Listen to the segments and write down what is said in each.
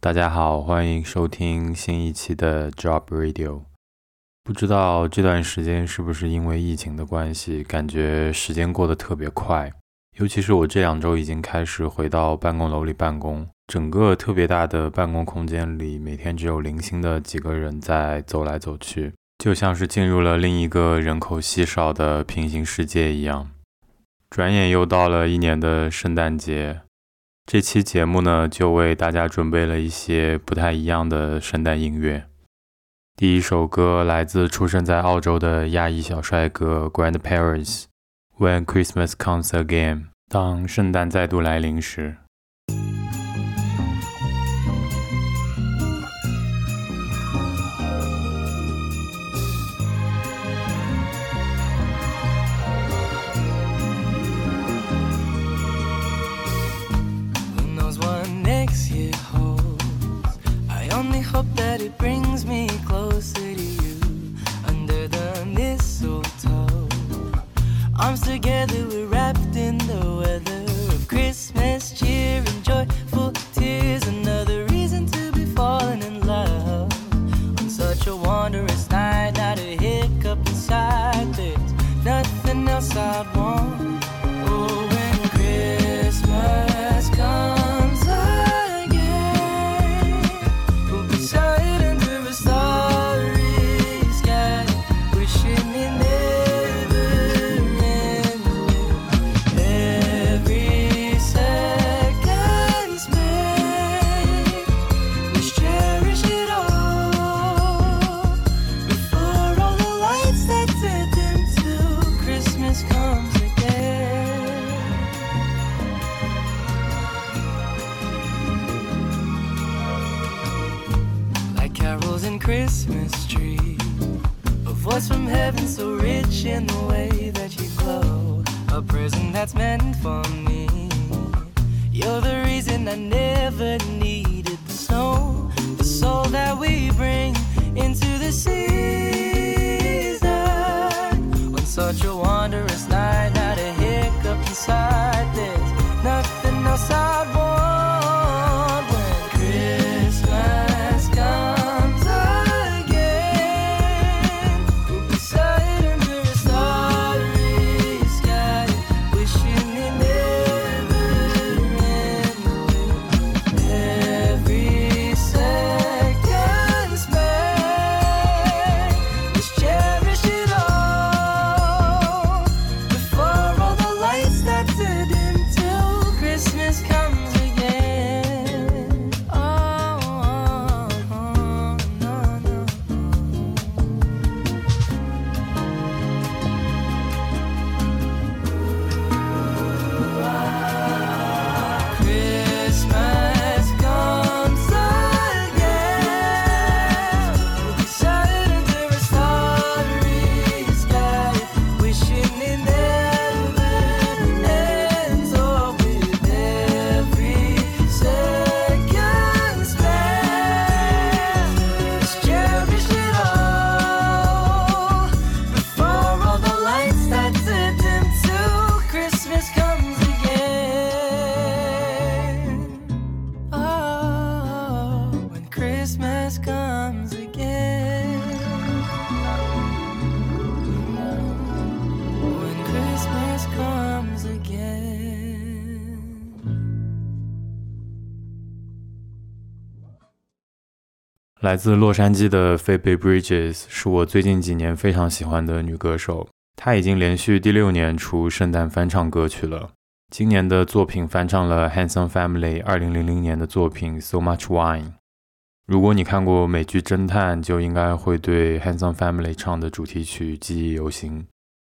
大家好，欢迎收听新一期的 Job Radio。不知道这段时间是不是因为疫情的关系，感觉时间过得特别快。尤其是我这两周已经开始回到办公楼里办公，整个特别大的办公空间里，每天只有零星的几个人在走来走去，就像是进入了另一个人口稀少的平行世界一样。转眼又到了一年的圣诞节。这期节目呢，就为大家准备了一些不太一样的圣诞音乐。第一首歌来自出生在澳洲的亚裔小帅哥 Grandparents，When Christmas Comes Again》，当圣诞再度来临时。Voice from heaven so rich in the way that you glow. A prison that's meant for me. You're the reason I never needed the snow. The soul that we bring into the season. On such a wondrous night, not a hiccup inside. There's nothing else I'd want. 来自洛杉矶的 Phoebe Bridges 是我最近几年非常喜欢的女歌手。她已经连续第六年出圣诞翻唱歌曲了。今年的作品翻唱了 Hanson Family 2000年的作品 So Much Wine。如果你看过美剧《侦探》，就应该会对 Hanson Family 唱的主题曲记忆犹新。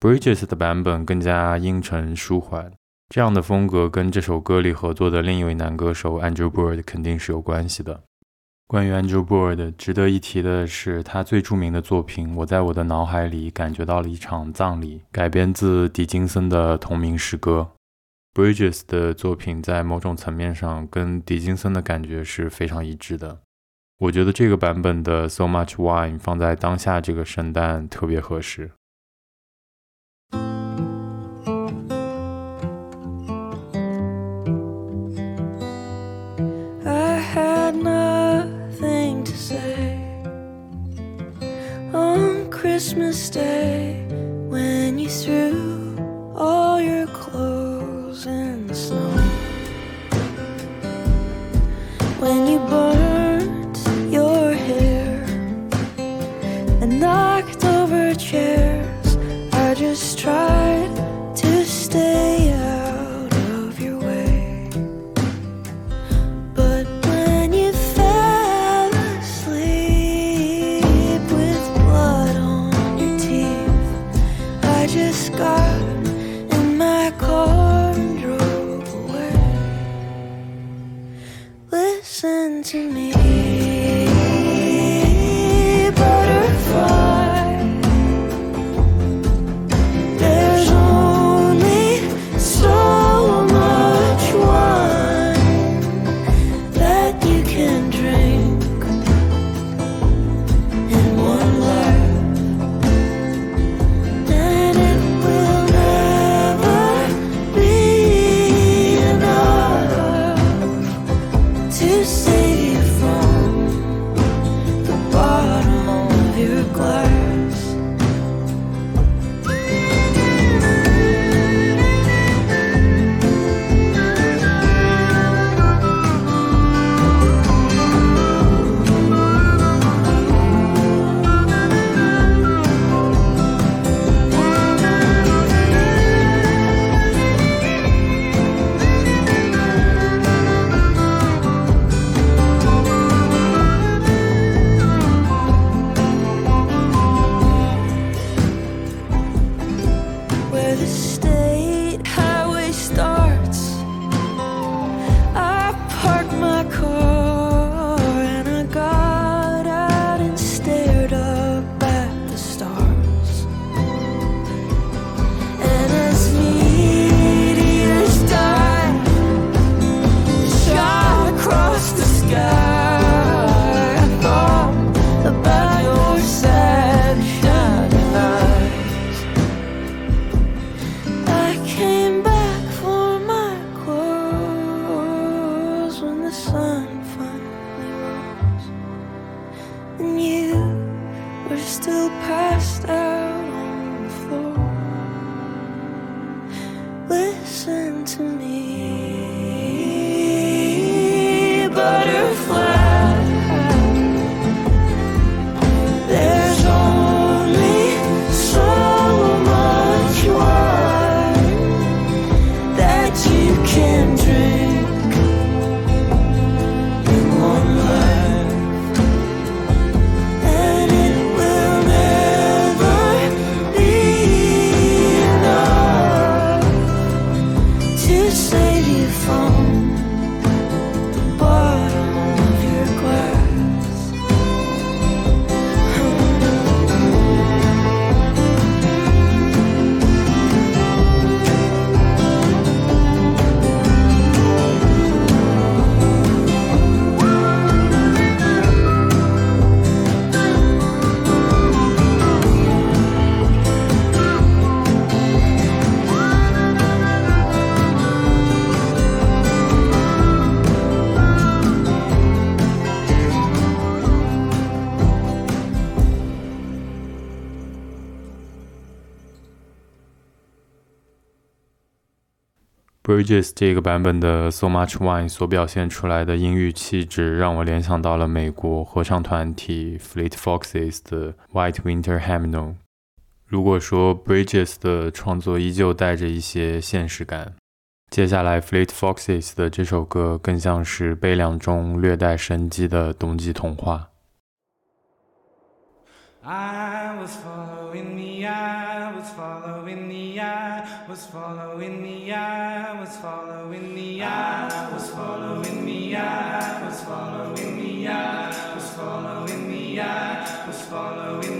Bridges 的版本更加阴沉舒缓，这样的风格跟这首歌里合作的另一位男歌手 Andrew Bird 肯定是有关系的。关于 Andrew Bird，值得一提的是，他最著名的作品《我在我的脑海里感觉到了一场葬礼》，改编自狄金森的同名诗歌。Bridges 的作品在某种层面上跟狄金森的感觉是非常一致的。我觉得这个版本的《So Much Wine》放在当下这个圣诞特别合适。Christmas Day when you threw all your clothes in the snow. When you burnt your hair and knocked over chairs. Bridges 这个版本的 So Much Wine 所表现出来的音域气质，让我联想到了美国合唱团体 Fleet Foxes 的 White Winter Hymnal。如果说 Bridges 的创作依旧带着一些现实感，接下来 Fleet Foxes 的这首歌更像是悲凉中略带生机的冬季童话。I was following the eye, was following the eye, was following the eye, was following the eye, was following the eye, was following the eye, was following the eye, was following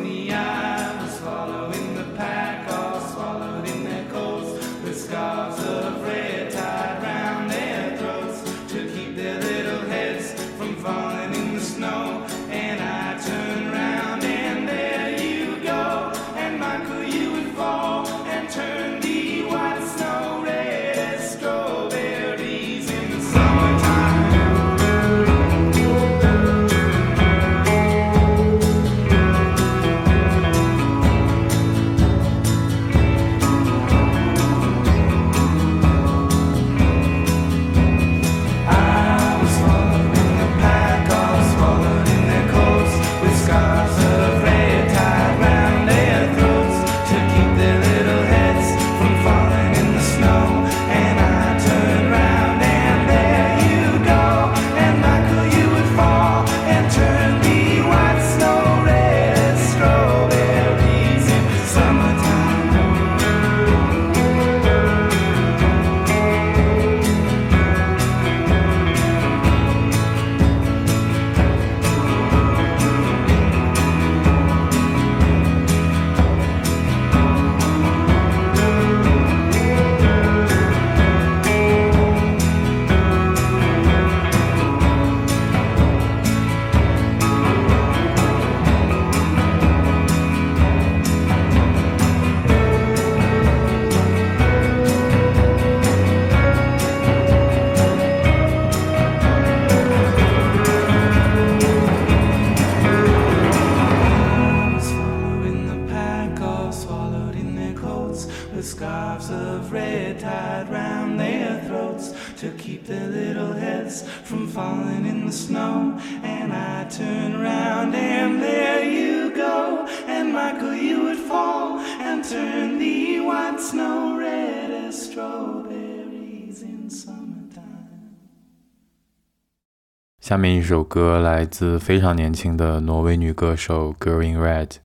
下面一首歌来自非常年轻的挪威女歌手 Girl in Red。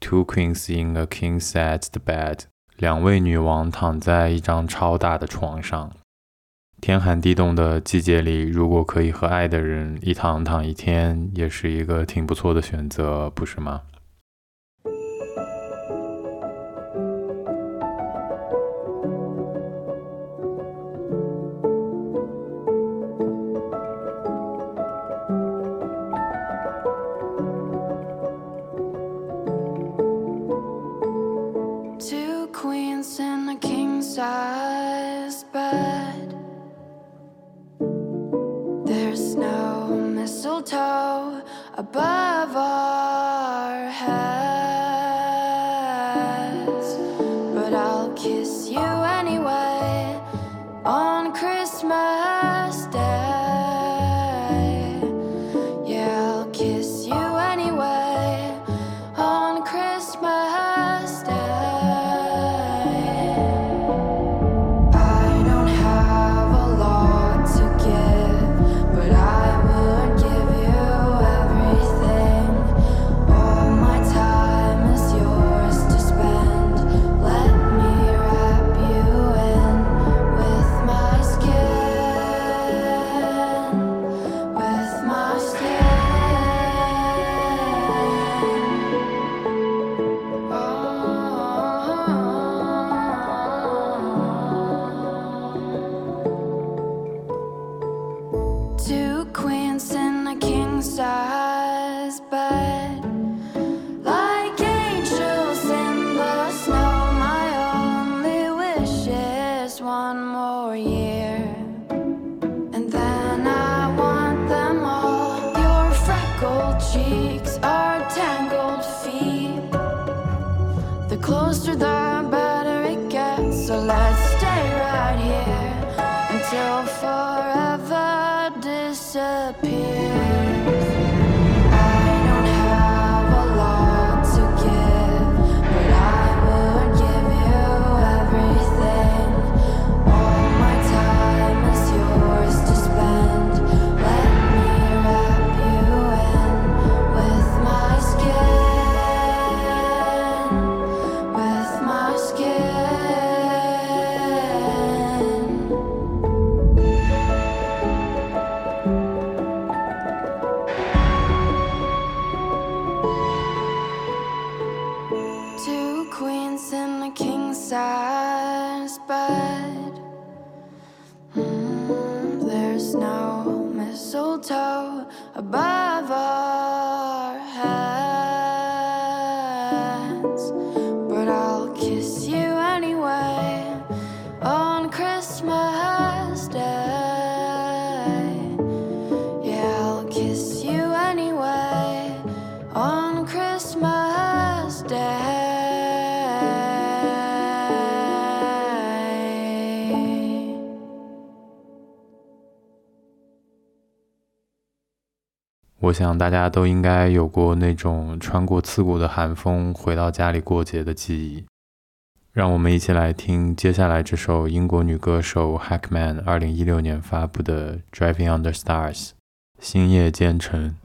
Two queens in a king size bed，两位女王躺在一张超大的床上。天寒地冻的季节里，如果可以和爱的人一躺躺一天，也是一个挺不错的选择，不是吗 disappear 我想大家都应该有过那种穿过刺骨的寒风回到家里过节的记忆。让我们一起来听接下来这首英国女歌手 Hackman 二零一六年发布的《Driving Under Stars》星夜兼程。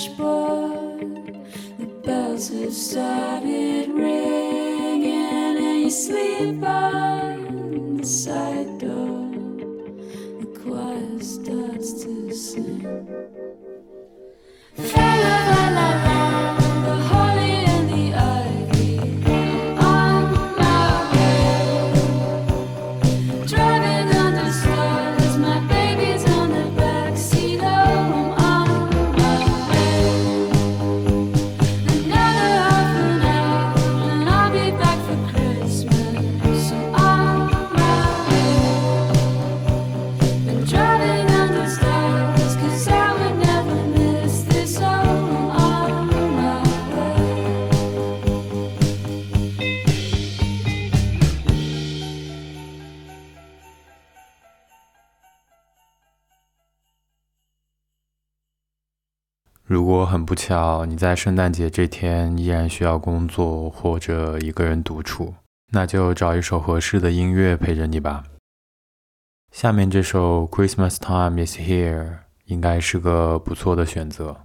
Dashboard. The bells have started ringing, and you sleep on the side door. The choir starts to sing. 不巧你在圣诞节这天依然需要工作或者一个人独处，那就找一首合适的音乐陪着你吧。下面这首《Christmas Time Is Here》应该是个不错的选择。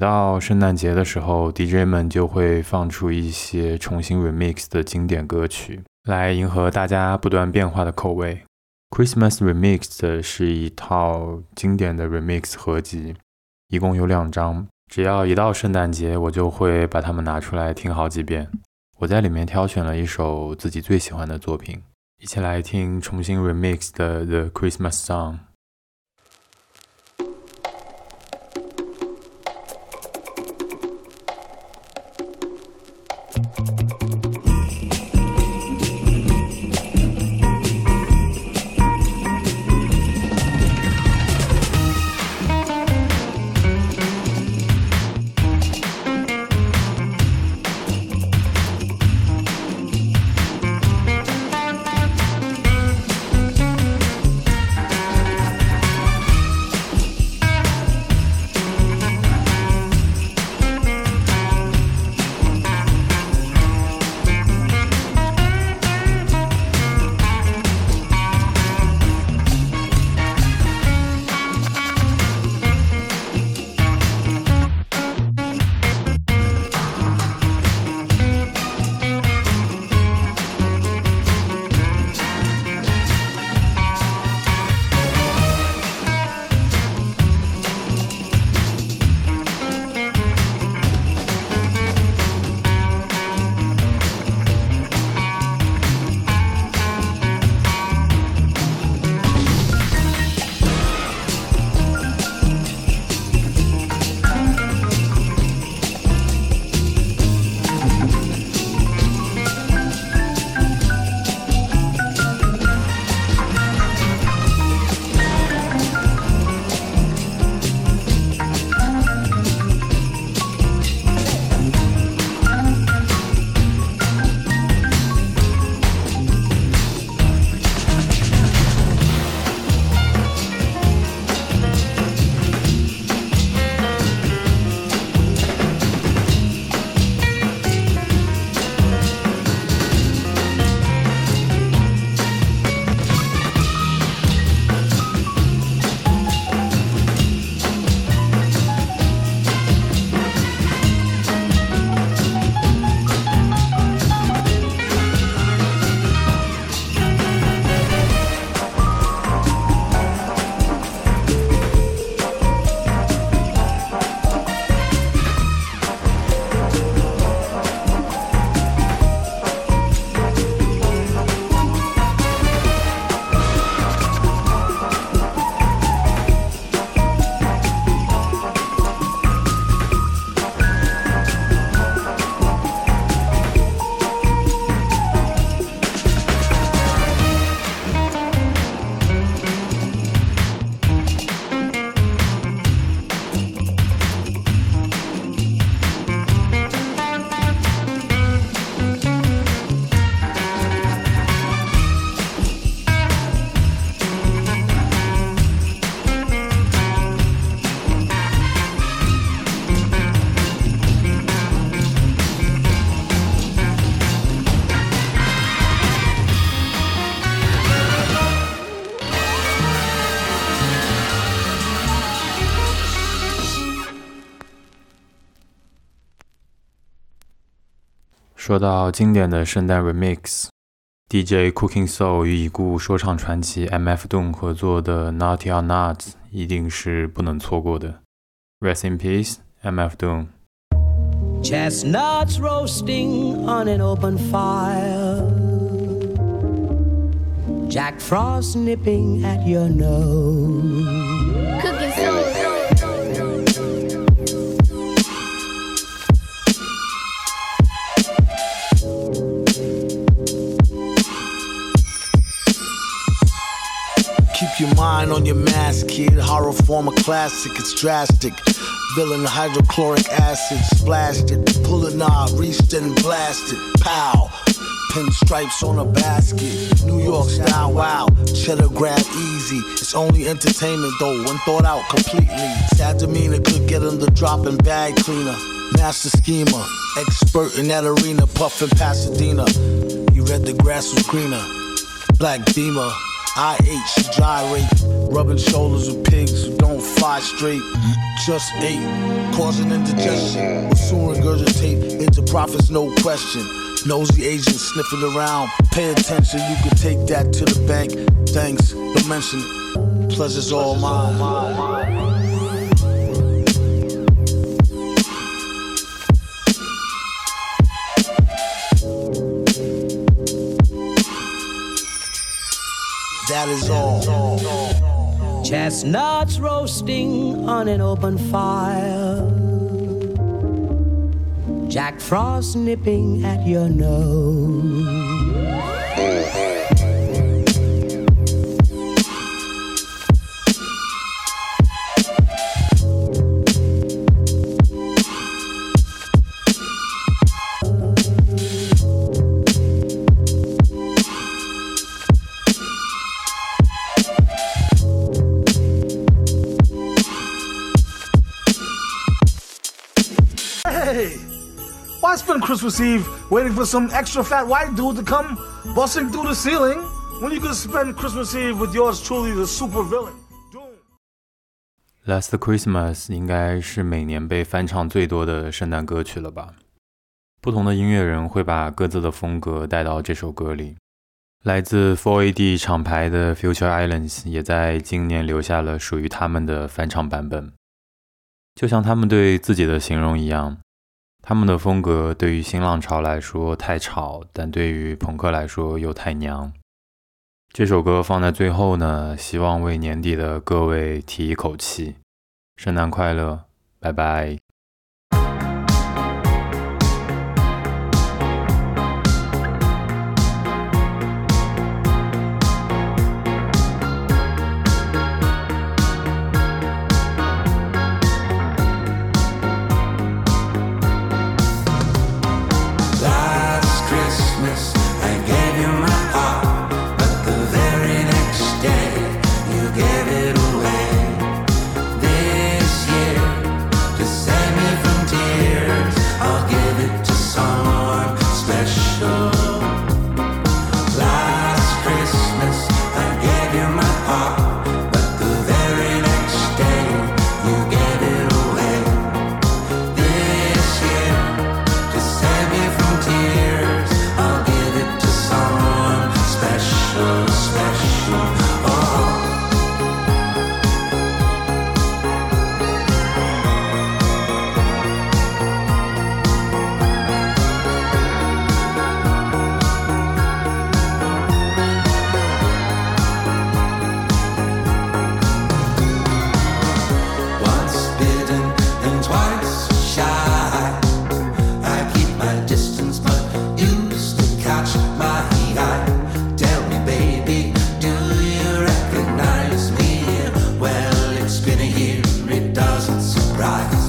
到圣诞节的时候，DJ 们就会放出一些重新 remix 的经典歌曲，来迎合大家不断变化的口味。Christmas Remixed 是一套经典的 remix 合集，一共有两张，只要一到圣诞节，我就会把它们拿出来听好几遍。我在里面挑选了一首自己最喜欢的作品，一起来听重新 remix 的《The Christmas Song》。说到经典的圣诞 remix，DJ Cooking Soul 与已故说唱传奇 MF Doom 合作的 Naughty or Not 一定是不能错过的。Rest in peace, MF Doom。 Chestnuts roasting on an open fire. Jack Frost nipping at your nose. On your mask, kid. Horror form a classic, it's drastic. Villain hydrochloric acid, splashed it. Pull a knob, reached and blasted. Pow. Pinstripes on a basket. New York style, wow. Cheddar grab easy. It's only entertainment though, when thought out completely. Sad demeanor could get him the dropping bag cleaner. Master schemer, expert in that arena, puffin' Pasadena. You read the grass was greener. Black Beamer, I ate, she gyrate. Rubbing shoulders with pigs who don't fly straight. Just ate, causing indigestion. Will soon regurgitate into profits, no question. Nosy agents sniffing around. Pay attention, you can take that to the bank. Thanks, don't mention it. Pleasure's all mine. That is all. Chestnuts roasting on an open fire. Jack Frost nipping at your nose. Christmas Eve waiting for some extra fat white dude to come busting through the ceiling when you could spend Christmas Eve with yours truly, the super villain? Doom. Last Christmas 应该是每年被翻唱最多的圣诞歌曲了吧？不同的音乐人会把各自的风格带到这首歌里。来自 4AD 厂牌的 Future Islands 也在今年留下了属于他们的翻唱版本。就像他们对自己的形容一样，他们的风格对于新浪潮来说太吵，但对于朋克来说又太娘。这首歌放在最后呢，希望为年底的各位提一口气，圣诞快乐，拜拜。Doesn't surprise